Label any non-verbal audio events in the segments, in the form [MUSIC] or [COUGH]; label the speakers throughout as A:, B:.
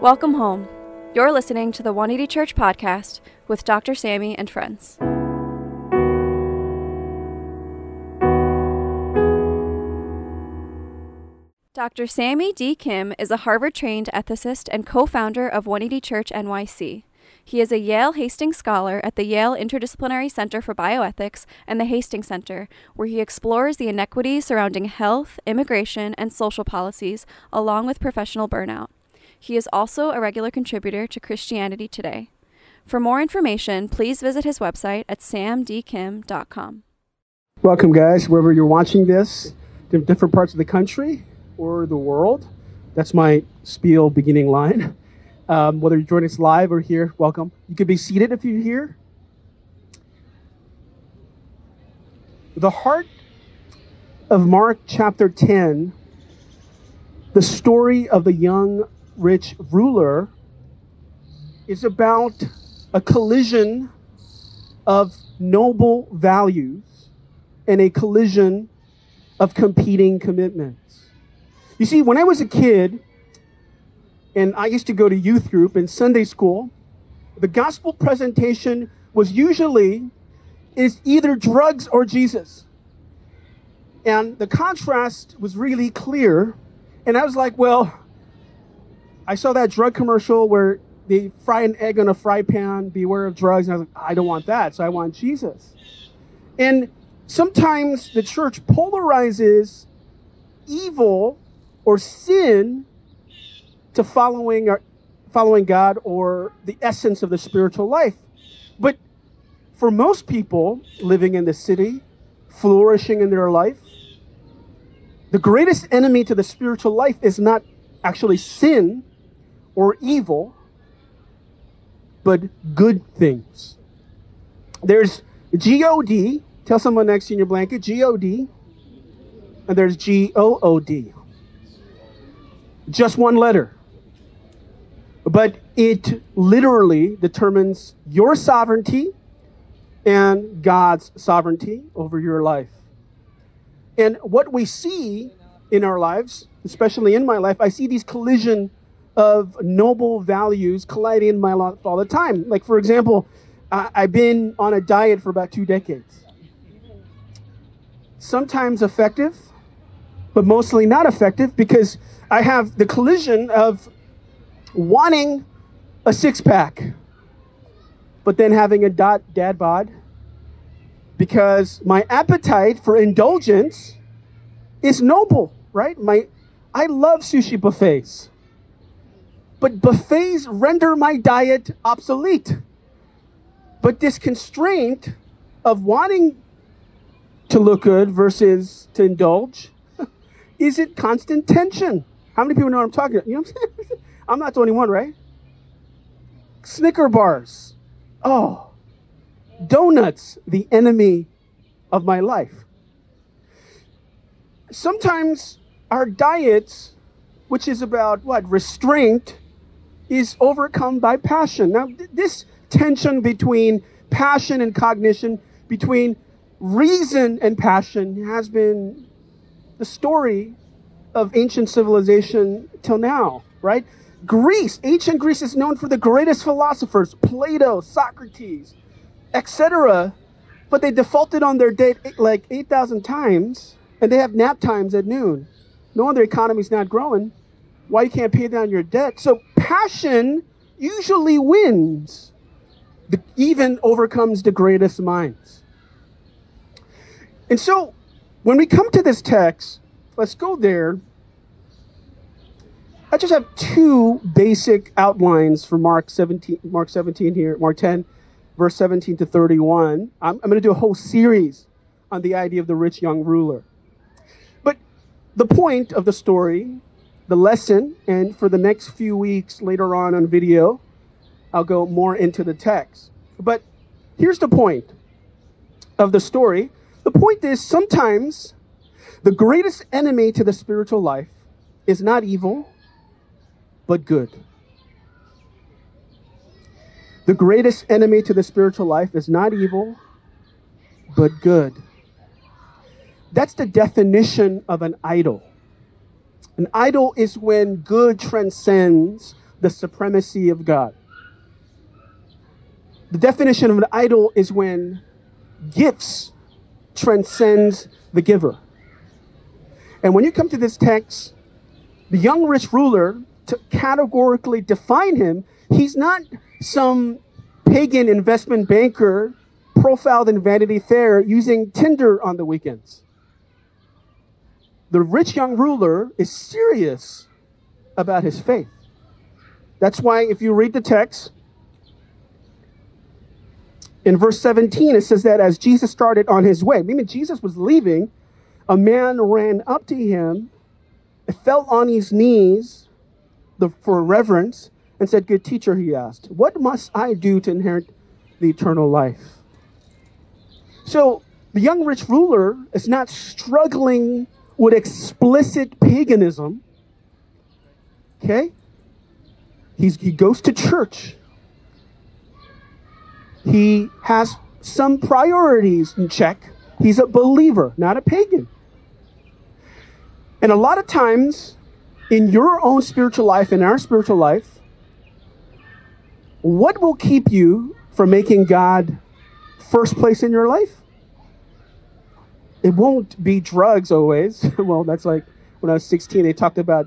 A: Welcome home. You're listening to the 180 Church podcast with Dr. Sammy and friends. Dr. Sammy D. Kim is a Harvard trained ethicist and co founder of 180 Church NYC. He is a Yale Hastings Scholar at the Yale Interdisciplinary Center for Bioethics and the Hastings Center, where he explores the inequities surrounding health, immigration, and social policies, along with professional burnout. He is also a regular contributor to Christianity Today. For more information, please visit his website at samdkim.com.
B: Welcome, guys, wherever you're watching this, different parts of the country or the world. That's my spiel beginning line. Um, whether you're joining us live or here, welcome. You can be seated if you're here. The heart of Mark chapter 10, the story of the young rich ruler, is about a collision of noble values and a collision of competing commitments. You see, when I was a kid, and I used to go to youth group in Sunday school, the gospel presentation was usually is either drugs or Jesus. And the contrast was really clear. And I was like, well, I saw that drug commercial where they fry an egg on a fry pan, beware of drugs. And I was like, I don't want that. So I want Jesus. And sometimes the church polarizes evil or sin to following our, following God or the essence of the spiritual life. But for most people living in the city, flourishing in their life, the greatest enemy to the spiritual life is not actually sin or evil, but good things. There's G O D. Tell someone next in your blanket G O D. And there's G O O D. Just one letter but it literally determines your sovereignty and God's sovereignty over your life. And what we see in our lives, especially in my life, I see these collision of noble values colliding in my life all the time. Like, for example, I've been on a diet for about two decades. Sometimes effective, but mostly not effective because I have the collision of wanting a six pack, but then having a dot dad bod because my appetite for indulgence is noble, right? My I love sushi buffets. But buffets render my diet obsolete. But this constraint of wanting to look good versus to indulge [LAUGHS] is it constant tension. How many people know what I'm talking about? You know what I'm saying? [LAUGHS] I'm not the only one, right? Snicker bars. Oh, donuts, the enemy of my life. Sometimes our diets, which is about what? Restraint, is overcome by passion. Now, th- this tension between passion and cognition, between reason and passion, has been the story of ancient civilization till now, right? Greece, ancient Greece is known for the greatest philosophers, Plato, Socrates, etc. But they defaulted on their date eh, like 8,000 times, and they have nap times at noon. No wonder economy's not growing. Why you can't pay down your debt? So passion usually wins, the, even overcomes the greatest minds. And so when we come to this text, let's go there I just have two basic outlines for Mark 17, Mark 17 here, Mark 10, verse 17 to 31. I'm, I'm going to do a whole series on the idea of the rich young ruler. But the point of the story, the lesson, and for the next few weeks later on on video, I'll go more into the text. But here's the point of the story. The point is sometimes the greatest enemy to the spiritual life is not evil but good. The greatest enemy to the spiritual life is not evil, but good. That's the definition of an idol. An idol is when good transcends the supremacy of God. The definition of an idol is when gifts transcends the giver. And when you come to this text, the young rich ruler, to categorically define him, he's not some pagan investment banker profiled in Vanity Fair using Tinder on the weekends. The rich young ruler is serious about his faith. That's why, if you read the text, in verse 17, it says that as Jesus started on his way, meaning Jesus was leaving, a man ran up to him, fell on his knees for reverence, and said, Good teacher, he asked, What must I do to inherit the eternal life? So the young rich ruler is not struggling with explicit paganism. Okay? He's, he goes to church. He has some priorities in check. He's a believer, not a pagan. And a lot of times in your own spiritual life, in our spiritual life, what will keep you from making God first place in your life? It won't be drugs always. [LAUGHS] well, that's like when I was 16, they talked about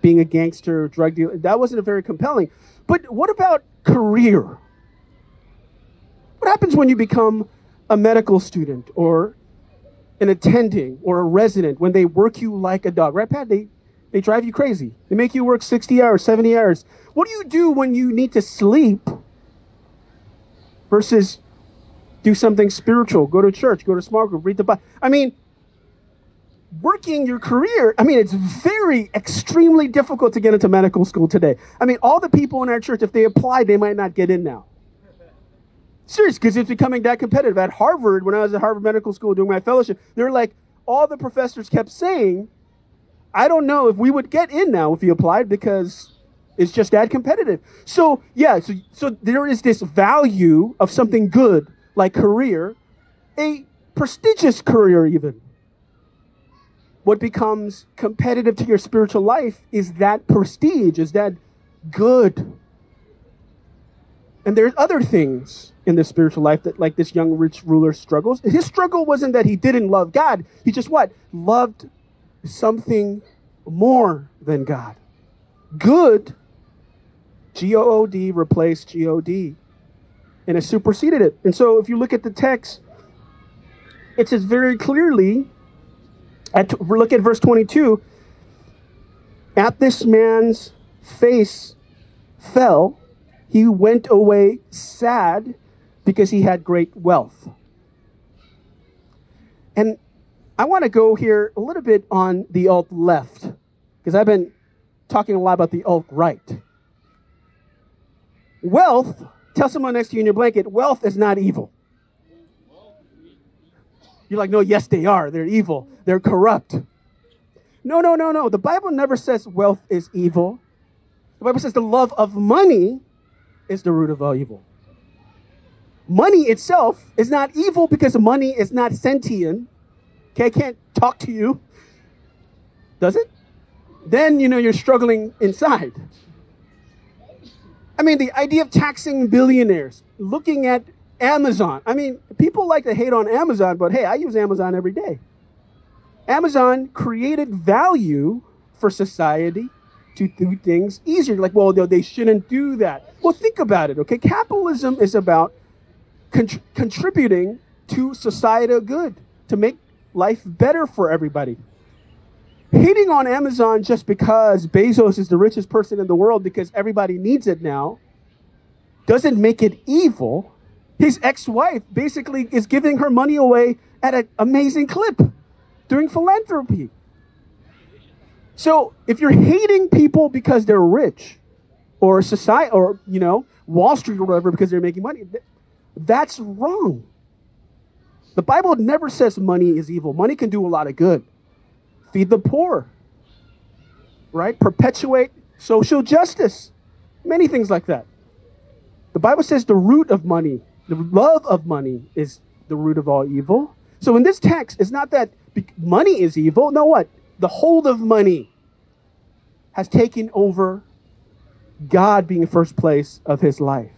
B: being a gangster, drug dealer. That wasn't a very compelling. But what about career? What happens when you become a medical student or an attending or a resident when they work you like a dog? Right, Pat? They, they drive you crazy. They make you work 60 hours, 70 hours. What do you do when you need to sleep versus do something spiritual? Go to church, go to small group, read the Bible. I mean, working your career, I mean, it's very, extremely difficult to get into medical school today. I mean, all the people in our church, if they applied, they might not get in now. Serious, because it's becoming that competitive. At Harvard, when I was at Harvard Medical School doing my fellowship, they were like, all the professors kept saying, I don't know if we would get in now if you applied because it's just that competitive. So, yeah, so, so there is this value of something good like career, a prestigious career even what becomes competitive to your spiritual life is that prestige, is that good. And there's other things in the spiritual life that, like this young rich ruler struggles. His struggle wasn't that he didn't love God. He just what? Loved something more than God. Good, G O O D, replaced G O D. And it superseded it. And so if you look at the text, it says very clearly at, look at verse 22. At this man's face fell, he went away sad because he had great wealth. And I want to go here a little bit on the alt left, because I've been talking a lot about the alt right. Wealth, tell someone next to you in your blanket, wealth is not evil. You're like, no, yes, they are. They're evil. They're corrupt. No, no, no, no. The Bible never says wealth is evil. The Bible says the love of money is the root of all evil. Money itself is not evil because money is not sentient. Okay, I can't talk to you. Does it? Then you know you're struggling inside. I mean, the idea of taxing billionaires, looking at Amazon. I mean, people like to hate on Amazon, but hey, I use Amazon every day. Amazon created value for society to do things easier. Like, well, they shouldn't do that. Well, think about it, okay? Capitalism is about contributing to societal good, to make life better for everybody. Hating on Amazon just because Bezos is the richest person in the world because everybody needs it now doesn't make it evil his ex wife basically is giving her money away at an amazing clip doing philanthropy. So if you're hating people because they're rich, or society, or you know, Wall Street or whatever because they're making money, that's wrong. The Bible never says money is evil. Money can do a lot of good. Feed the poor, right? Perpetuate social justice, many things like that. The Bible says the root of money the love of money is the root of all evil. So in this text, it's not that money is evil. No, what? The hold of money has taken over God being first place of his life.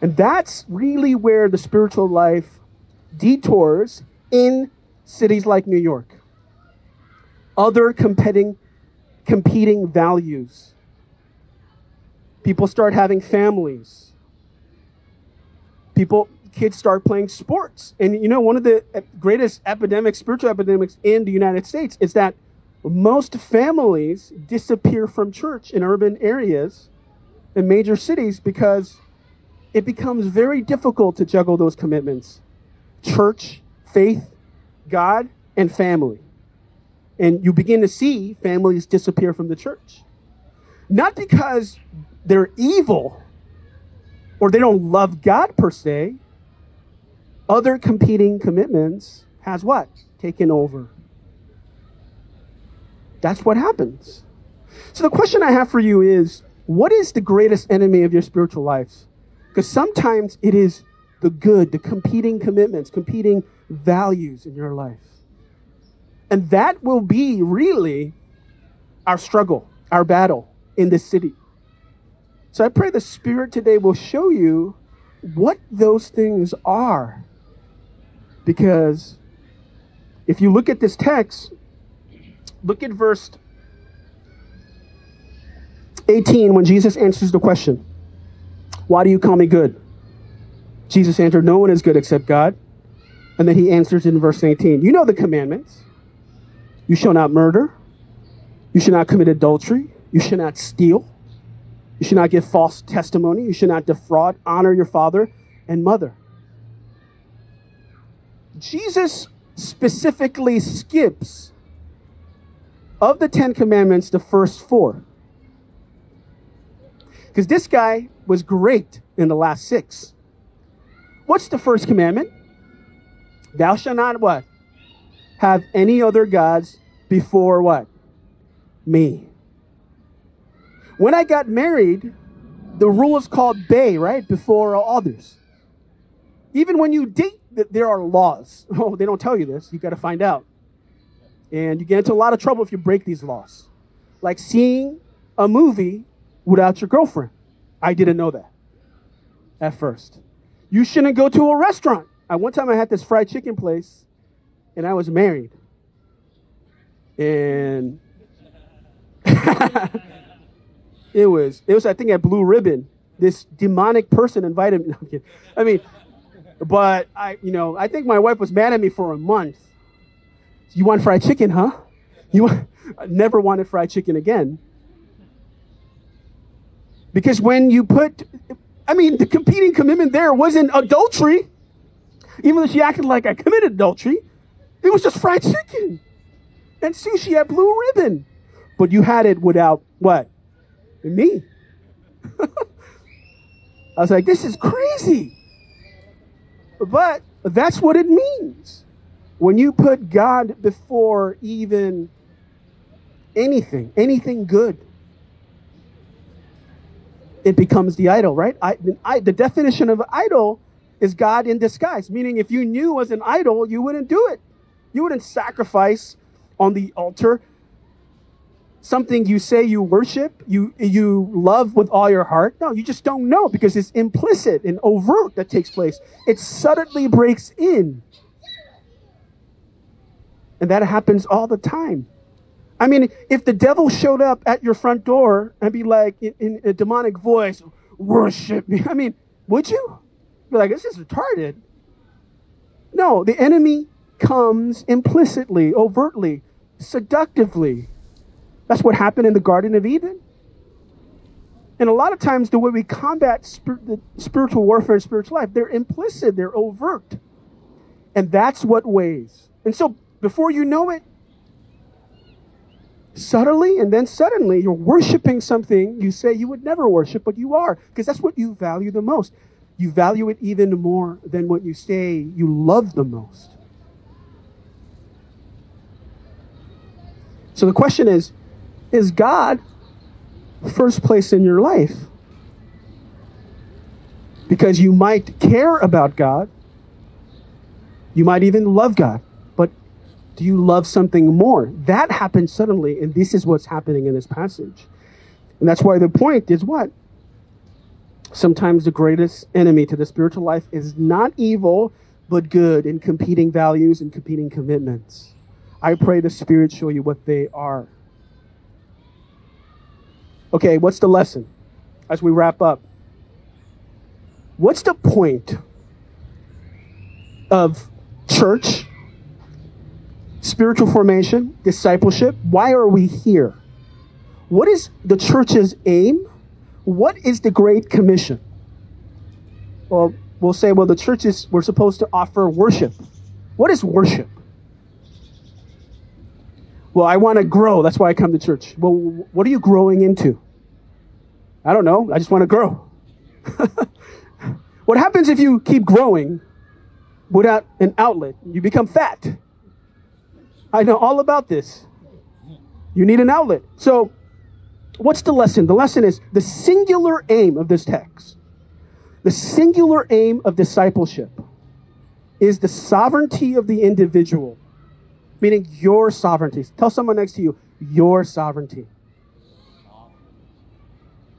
B: And that's really where the spiritual life detours in cities like New York. Other competing, competing values. People start having families. People, kids start playing sports. And you know, one of the greatest epidemics, spiritual epidemics in the United States is that most families disappear from church in urban areas in major cities because it becomes very difficult to juggle those commitments church, faith, God, and family. And you begin to see families disappear from the church. Not because they're evil or they don't love God per se. Other competing commitments has what? Taken over. That's what happens. So the question I have for you is what is the greatest enemy of your spiritual lives? Because sometimes it is the good, the competing commitments, competing values in your life. And that will be really our struggle, our battle in this city. So I pray the Spirit today will show you what those things are. Because if you look at this text, look at verse 18 when Jesus answers the question Why do you call me good? Jesus answered, No one is good except God. And then he answers in verse 18 You know the commandments. You shall not murder. You shall not commit adultery. You shall not steal. You should not give false testimony. You should not defraud. Honor your father and mother. Jesus specifically skips of the Ten Commandments the first four. Because this guy was great in the last six. What's the first commandment? Thou shalt not what? Have any other gods before what? Me. When I got married, the rule is called bay, right? Before others. Even when you date, there are laws. [LAUGHS] Oh, they don't tell you this. You got to find out. And you get into a lot of trouble if you break these laws. Like seeing a movie without your girlfriend. I didn't know that at first. You shouldn't go to a restaurant. At one time I had this fried chicken place and I was married. And [LAUGHS] it was it was I think at Blue Ribbon. This demonic person invited me. [LAUGHS] No, i mean, but I you know I think my wife was mad at me for a month. You want fried chicken, huh? You want, I never wanted fried chicken again. Because when you put, I mean, the competing commitment there wasn't adultery, even though she acted like I committed adultery. It was just fried chicken and sushi at Blue Ribbon. But you had it without what? Me. [LAUGHS] I was like, this is crazy. But that's what it means. When you put God before even anything, anything good, it becomes the idol, right? I, I, the definition of idol is God in disguise, meaning if you knew as an idol, you wouldn't do it. You wouldn't sacrifice on the altar something you say you worship, you, you love with all your heart. No, you just don't know because it's implicit and overt that takes place. It suddenly breaks in. And that happens all the time. I mean, if the devil showed up at your front door and be like, in, in a demonic voice, worship me, I mean, would you? Be like, this is retarded. No, the enemy comes implicitly, overtly, seductively. That's what happened in the Garden of Eden. And a lot of times, the way we combat the spiritual warfare and spiritual life, they're implicit, they're overt. And that's what weighs. And so, before you know it, subtly and then suddenly you're worshiping something you say you would never worship, but you are, because that's what you value the most. You value it even more than what you say you love the most. The question is Is God first place in your life? Because you might care about God, you might even love God, but do you love something more? That happens suddenly, and this is what's happening in this passage. And that's why the point is what? Sometimes the greatest enemy to the spiritual life is not evil, but good in competing values and competing commitments. I pray the Spirit show you what they are. Okay, what's the lesson as we wrap up? What's the point of church, spiritual formation, discipleship? Why are we here? What is the church's aim? What is the Great Commission? Well, we'll say, well, the church is, we're supposed to offer worship. What is worship? Well, I want to grow. That's why I come to church. Well, what are you growing into? I don't know. I just want to grow. [LAUGHS] what happens if you keep growing without an outlet? You become fat. I know all about this. You need an outlet. So, what's the lesson? The lesson is the singular aim of this text. The singular aim of discipleship is the sovereignty of the individual, meaning your sovereignty. Tell someone next to you, your sovereignty.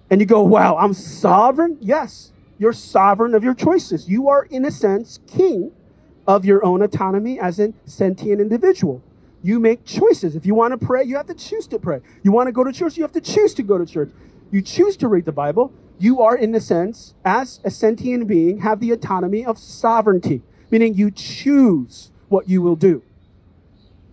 B: And you go, wow, I'm sovereign? Yes, you're sovereign of your choices. You are, in a sense, king of your own autonomy as a sentient individual. You make choices. If you want to pray, you have to choose to pray. You want to go to church, you have to choose to go to church. You choose to read the Bible. You are, in a sense, as a sentient being, have the autonomy of sovereignty, meaning you choose what you will do.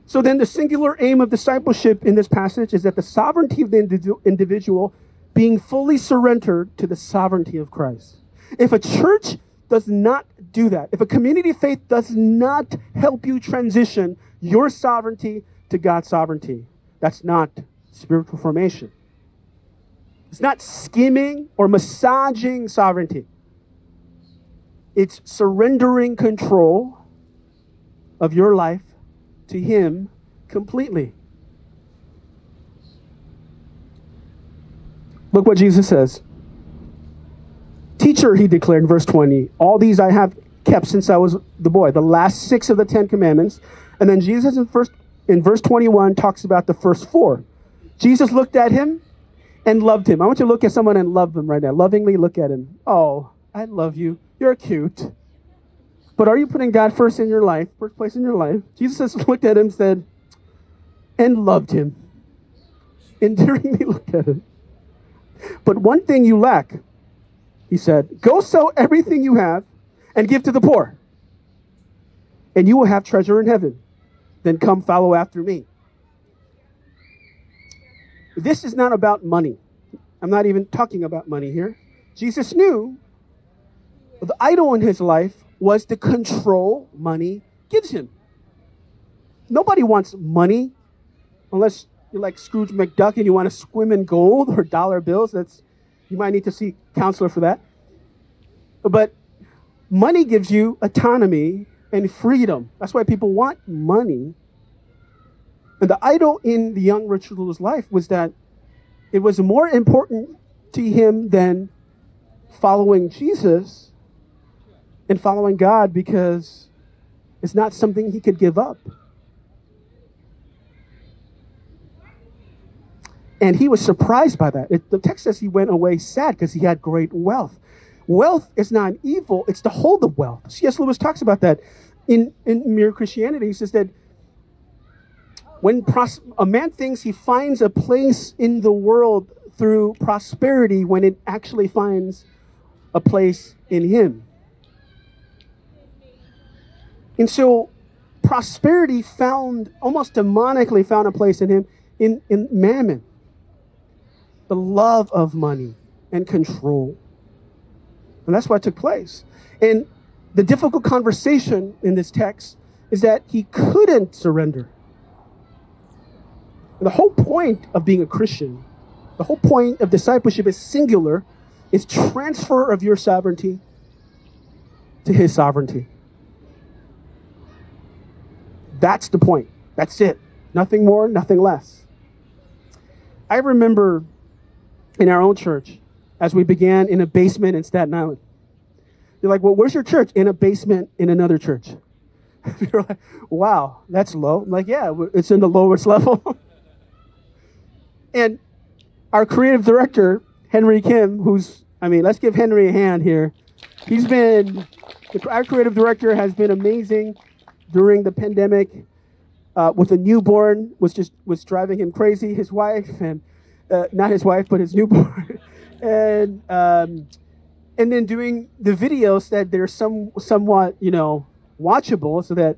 B: So then, the singular aim of discipleship in this passage is that the sovereignty of the individual being fully surrendered to the sovereignty of Christ. If a church does not do that, if a community of faith does not help you transition your sovereignty to God's sovereignty, that's not spiritual formation. It's not skimming or massaging sovereignty. It's surrendering control of your life to Him completely. Look what Jesus says. Teacher, he declared in verse 20, all these I have kept since I was the boy, the last six of the Ten Commandments. And then Jesus in, first, in verse 21 talks about the first four. Jesus looked at him and loved him. I want you to look at someone and love them right now. Lovingly look at him. Oh, I love you. You're cute. But are you putting God first in your life, first place in your life? Jesus [LAUGHS] looked at him, and said, and loved him. [LAUGHS] Endearingly [LAUGHS] looked at him. But one thing you lack, he said, go sell everything you have and give to the poor, and you will have treasure in heaven. Then come follow after me. This is not about money. I'm not even talking about money here. Jesus knew the idol in his life was the control money gives him. Nobody wants money unless you're like Scrooge McDuck and you want to swim in gold or dollar bills, that's you might need to see counselor for that. But money gives you autonomy and freedom. That's why people want money. And the idol in the young rich ruler's life was that it was more important to him than following Jesus and following God because it's not something he could give up. And he was surprised by that. It, the text says he went away sad because he had great wealth. Wealth is not an evil, it's to hold the wealth. C.S. Lewis talks about that in, in Mere Christianity. He says that when pros- a man thinks he finds a place in the world through prosperity when it actually finds a place in him. And so prosperity found, almost demonically found a place in him in, in mammon the love of money and control. And that's what took place. And the difficult conversation in this text is that he couldn't surrender. And the whole point of being a Christian, the whole point of discipleship is singular, is transfer of your sovereignty to his sovereignty. That's the point. That's it. Nothing more, nothing less. I remember in our own church as we began in a basement in Staten Island. You're like, well, where's your church? In a basement in another church. [LAUGHS] You're like, wow, that's low. I'm like, yeah, it's in the lowest [LAUGHS] level. and our creative director, Henry Kim, who's, I mean, let's give Henry a hand here. He's been, our creative director has been amazing during the pandemic. Uh, with a newborn was just was driving him crazy. His wife and uh, not his wife, but his newborn, [LAUGHS] and um, and then doing the videos that they're some somewhat you know watchable, so that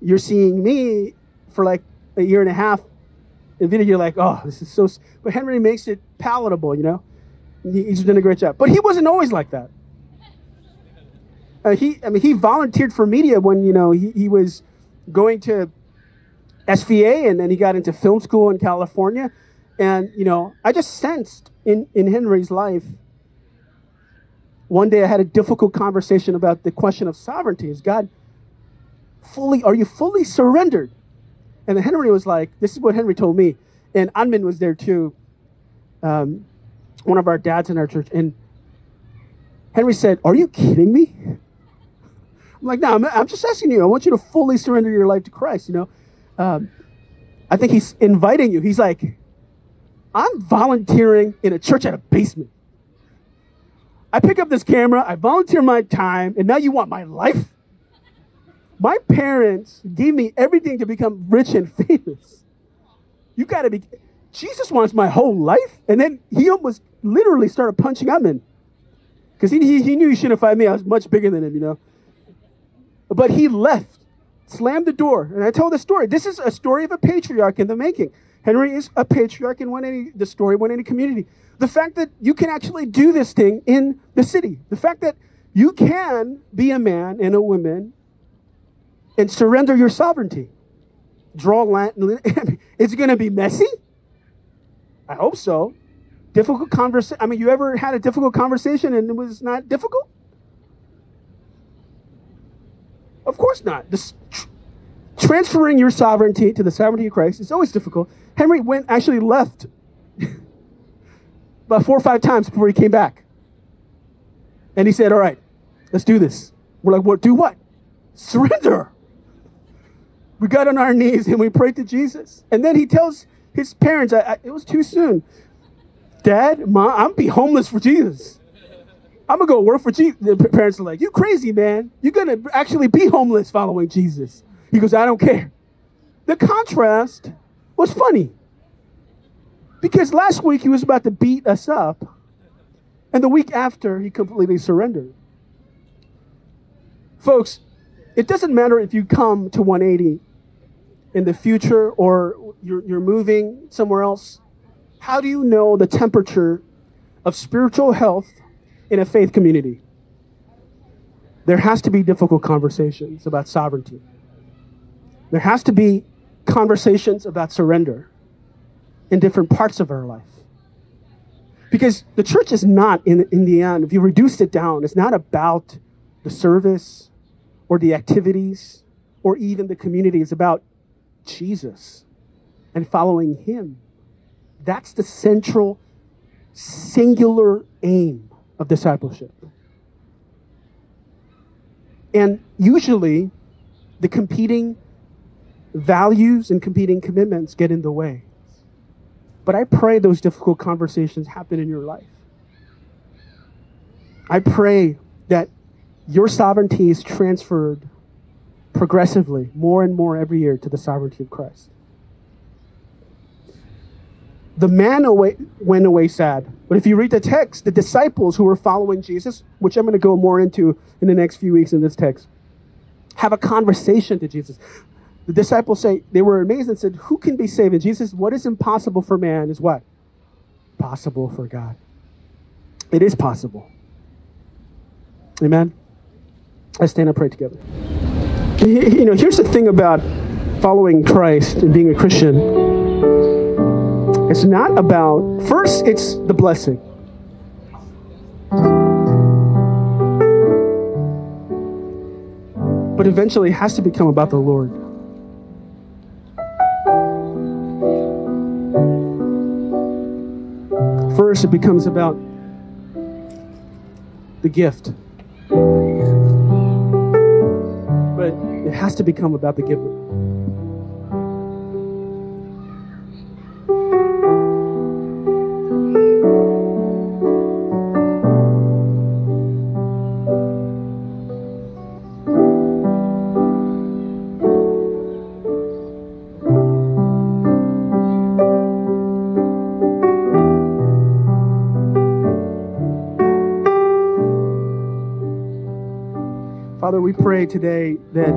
B: you're seeing me for like a year and a half. In video, you're like, oh, this is so. But Henry makes it palatable, you know. He's done a great job, but he wasn't always like that. Uh, he, I mean, he volunteered for media when you know he, he was going to SVA, and then he got into film school in California. And you know, I just sensed in in Henry's life. One day, I had a difficult conversation about the question of sovereignty. Is God fully? Are you fully surrendered? And Henry was like, "This is what Henry told me." And Anmin was there too. Um, one of our dads in our church, and Henry said, "Are you kidding me?" I'm like, no, I'm, I'm, just asking you. I want you to fully surrender your life to Christ. You know, um, I think he's inviting you. He's like, I'm volunteering in a church at a basement. I pick up this camera, I volunteer my time, and now you want my life? My parents gave me everything to become rich and famous. You got to be. Jesus wants my whole life. And then he almost literally started punching Amin. Because he, he, he knew he shouldn't fight me. I was much bigger than him, you know. But he left, slammed the door. And I told the story. This is a story of a patriarch in the making. Henry is a patriarch in 180, the story 180 community. The fact that you can actually do this thing in the city, the fact that you can be a man and a woman and surrender your sovereignty. Draw land. It's going to be messy. I hope so. Difficult conversation. I mean, you ever had a difficult conversation and it was not difficult? Of course not. Tr- transferring your sovereignty to the sovereignty of Christ is always difficult. Henry went actually left [LAUGHS] about four or five times before he came back. And he said, All right, let's do this. We're like, What? Do what? Surrender. We got on our knees and we prayed to Jesus. And then he tells his parents, I, I, It was too soon. Dad, Mom, I'm be homeless for Jesus. I'm gonna go work for Jesus. The parents are like, You crazy, man. You're gonna actually be homeless following Jesus. He goes, I don't care. The contrast was funny. Because last week he was about to beat us up, and the week after he completely surrendered. Folks, it doesn't matter if you come to 180 in the future or you're, you're moving somewhere else. How do you know the temperature of spiritual health in a faith community, there has to be difficult conversations about sovereignty. There has to be conversations about surrender in different parts of our life. Because the church is not, in, in the end, if you reduce it down, it's not about the service or the activities or even the community. It's about Jesus and following Him. That's the central, singular aim of discipleship. And usually, the competing values and competing commitments get in the way. But I pray those difficult conversations happen in your life. I pray that your sovereignty is transferred progressively, more and more every year, to the sovereignty of Christ. The man away, went away sad. But if you read the text, the disciples who were following Jesus, which I'm going to go more into in the next few weeks in this text, have a conversation to Jesus. The disciples say, they were amazed and said, Who can be saved? And Jesus, what is impossible for man is what? Possible for God. It is possible. Amen? Let's stand and pray together. You know, here's the thing about following Christ and being a Christian it's not about, first, it's the blessing. But eventually, it has to become about the Lord. First, it becomes about the gift. But it has to become about the giver. Pray today that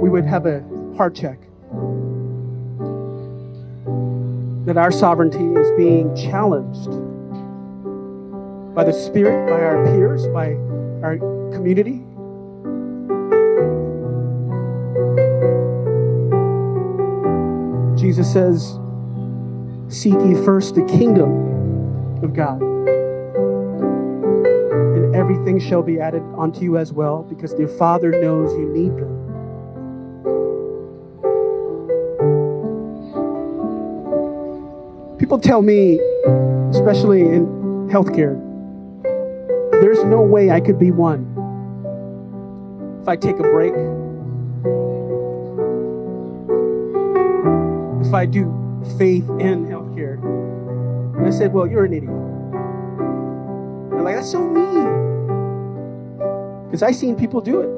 B: we would have a heart check. That our sovereignty is being challenged by the Spirit, by our peers, by our community. Jesus says, Seek ye first the kingdom of God, and everything shall be added unto you as well, because your Father knows you need them. People tell me, especially in healthcare, there's no way I could be one. If I take a break, if I do faith in healthcare. And I said, Well, you're an idiot. And like, that's so mean. Because I've seen people do it.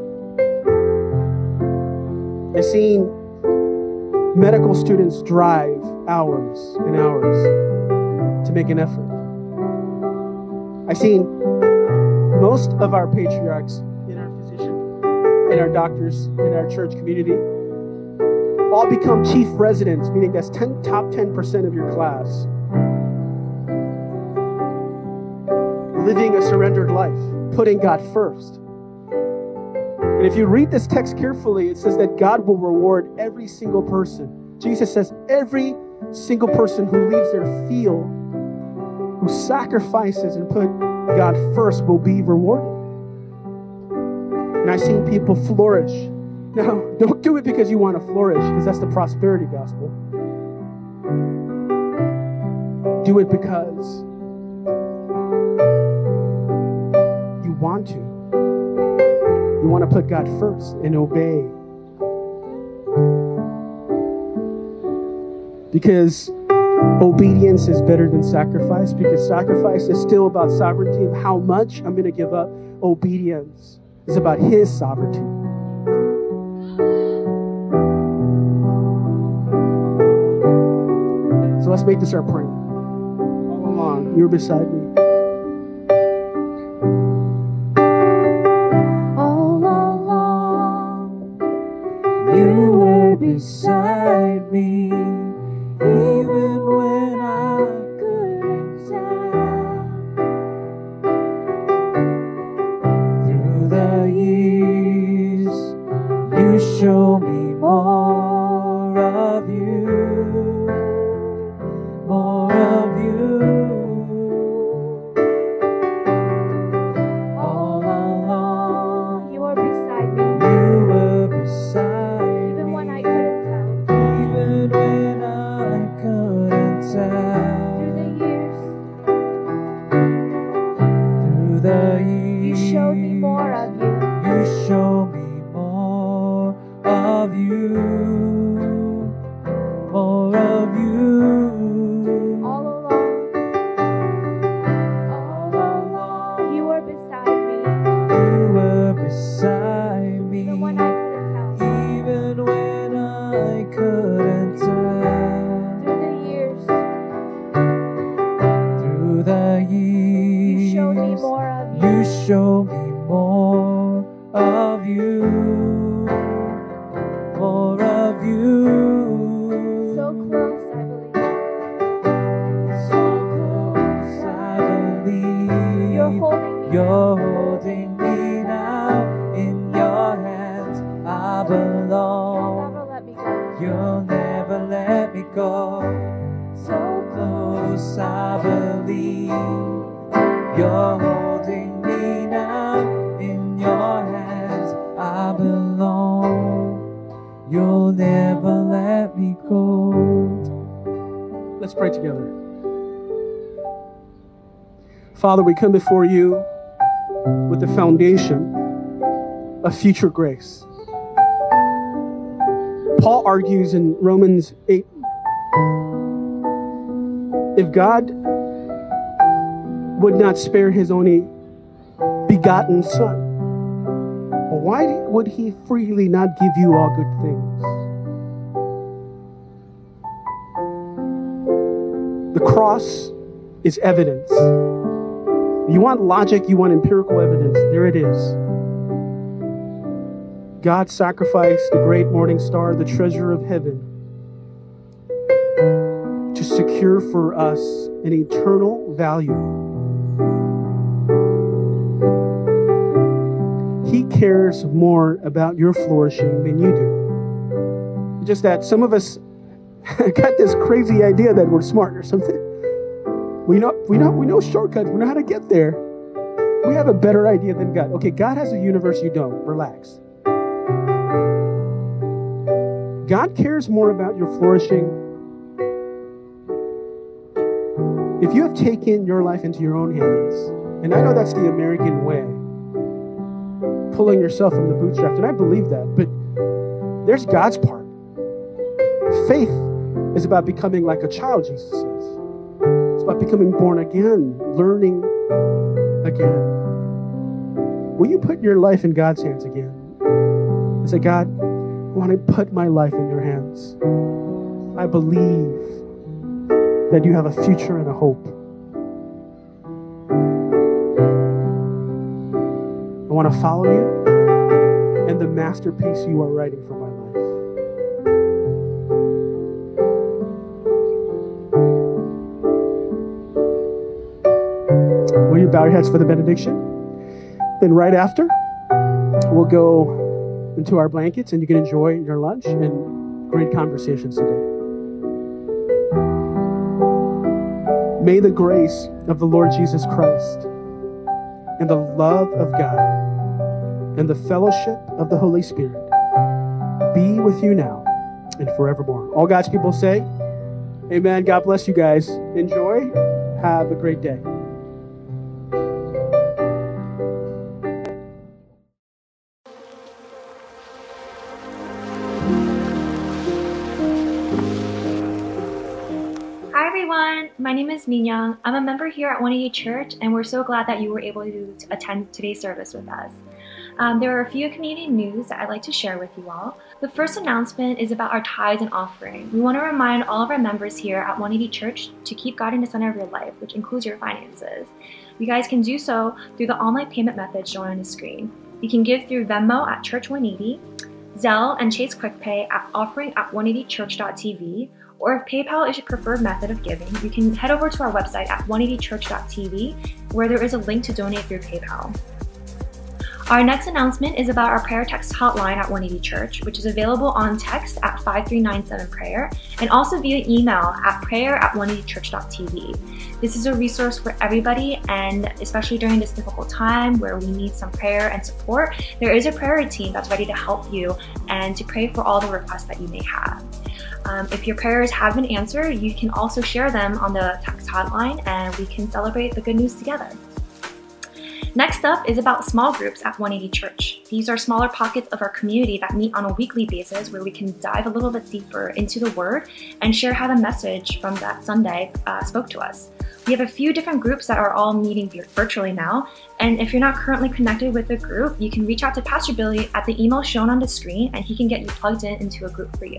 B: I've seen medical students drive hours and hours to make an effort. I've seen most of our patriarchs in our physician, in our doctors, in our church community all become chief residents, meaning that's 10, top 10% of your class. Living a surrendered life, putting God first. And if you read this text carefully, it says that God will reward every single person. Jesus says, every single person who leaves their field, who sacrifices and put God first, will be rewarded. And I've seen people flourish now, [LAUGHS] don't do it because you want to flourish, because that's the prosperity gospel. Do it because you want to. You want to put God first and obey. Because obedience is better than sacrifice, because sacrifice is still about sovereignty of how much I'm going to give up. Obedience is about His sovereignty. So let's make this our prayer. All along, you're beside me.
C: Beside me, even when I couldn't tell. Through the years, you show me more of you,
D: holding me
C: now in your hands. I
D: You'll
C: belong.
D: never let me go.
C: You'll never let me go.
D: So
C: close, I believe you're holding me now in your hands. I belong. You'll never let me go.
B: Let's pray together. Father, we come before you with the foundation of future grace. Paul argues in Romans 8 if God would not spare his only begotten Son, why would he freely not give you all good things? The cross is evidence. You want logic, you want empirical evidence. There it is. God sacrificed the great morning star, the treasure of heaven, to secure for us an eternal value. He cares more about your flourishing than you do. Just that some of us [LAUGHS] got this crazy idea that we're smart or something. We know we know we know shortcuts. We know how to get there. We have a better idea than God. Okay, God has a universe you don't. Relax. God cares more about your flourishing. If you have taken your life into your own hands, and I know that's the American way, pulling yourself from the bootstraps, and I believe that, but there's God's part. Faith is about becoming like a child, Jesus says. It's about becoming born again, learning again. Will you put your life in God's hands again? And say, God, I want to put my life in your hands. I believe that you have a future and a hope. I want to follow you and the masterpiece you are writing for my life. You bow your heads for the benediction? Then, right after, we'll go into our blankets and you can enjoy your lunch and great conversations today. May the grace of the Lord Jesus Christ and the love of God and the fellowship of the Holy Spirit be with you now and forevermore. All God's people say, Amen. God bless you guys. Enjoy. Have a great day.
E: Is Minyoung. I'm a member here at 180 Church, and we're so glad that you were able to attend today's service with us. Um, there are a few community news that I'd like to share with you all. The first announcement is about our tithes and offering. We want to remind all of our members here at 180 Church to keep God in the center of your life, which includes your finances. You guys can do so through the online payment methods shown on the screen. You can give through Venmo at Church 180, Zelle and Chase QuickPay at offering at 180church.tv, or if PayPal is your preferred method of giving, you can head over to our website at 180church.tv where there is a link to donate through PayPal. Our next announcement is about our prayer text hotline at 180 Church, which is available on text at 5397 prayer and also via email at prayer at 180church.tv. This is a resource for everybody, and especially during this difficult time where we need some prayer and support, there is a prayer team that's ready to help you and to pray for all the requests that you may have. Um, if your prayers have been answered, you can also share them on the text hotline and we can celebrate the good news together. Next up is about small groups at 180 Church. These are smaller pockets of our community that meet on a weekly basis where we can dive a little bit deeper into the Word and share how the message from that Sunday uh, spoke to us. We have a few different groups that are all meeting virtually now, and if you're not currently connected with a group, you can reach out to Pastor Billy at the email shown on the screen and he can get you plugged in into a group for you.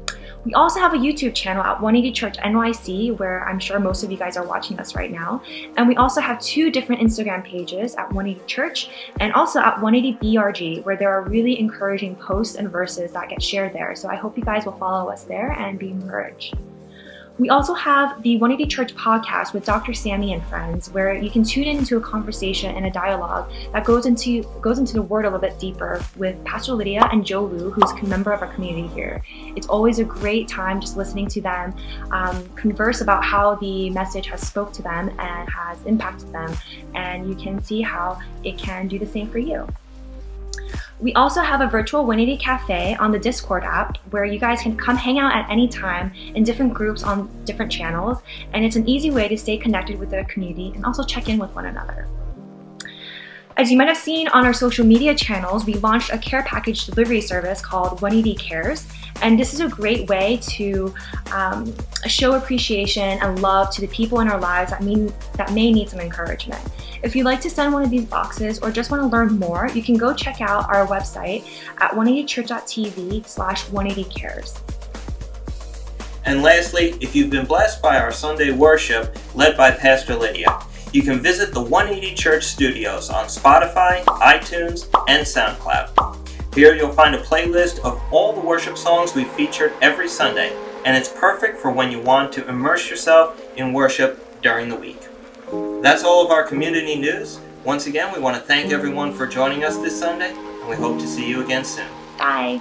E: We also have a YouTube channel at 180 Church NYC, where I'm sure most of you guys are watching us right now. And we also have two different Instagram pages at 180 Church and also at 180 BRG, where there are really encouraging posts and verses that get shared there. So I hope you guys will follow us there and be encouraged. We also have the 180 Church podcast with Dr. Sammy and friends, where you can tune into a conversation and a dialogue that goes into goes into the word a little bit deeper with Pastor Lydia and Joe Lu, who's a member of our community here. It's always a great time just listening to them um, converse about how the message has spoke to them and has impacted them, and you can see how it can do the same for you. We also have a virtual 180 cafe on the Discord app where you guys can come hang out at any time in different groups on different channels, and it's an easy way to stay connected with the community and also check in with one another. As you might have seen on our social media channels, we launched a care package delivery service called 180 Cares. And this is a great way to um, show appreciation and love to the people in our lives that, mean, that may need some encouragement. If you'd like to send one of these boxes or just want to learn more, you can go check out our website at 180church.tv slash 180cares.
F: And lastly, if you've been blessed by our Sunday worship led by Pastor Lydia, you can visit the 180 Church Studios on Spotify, iTunes, and SoundCloud. Here you'll find a playlist of all the worship songs we've featured every Sunday, and it's perfect for when you want to immerse yourself in worship during the week. That's all of our community news. Once again, we want to thank everyone for joining us this Sunday, and we hope to see you again soon.
E: Bye.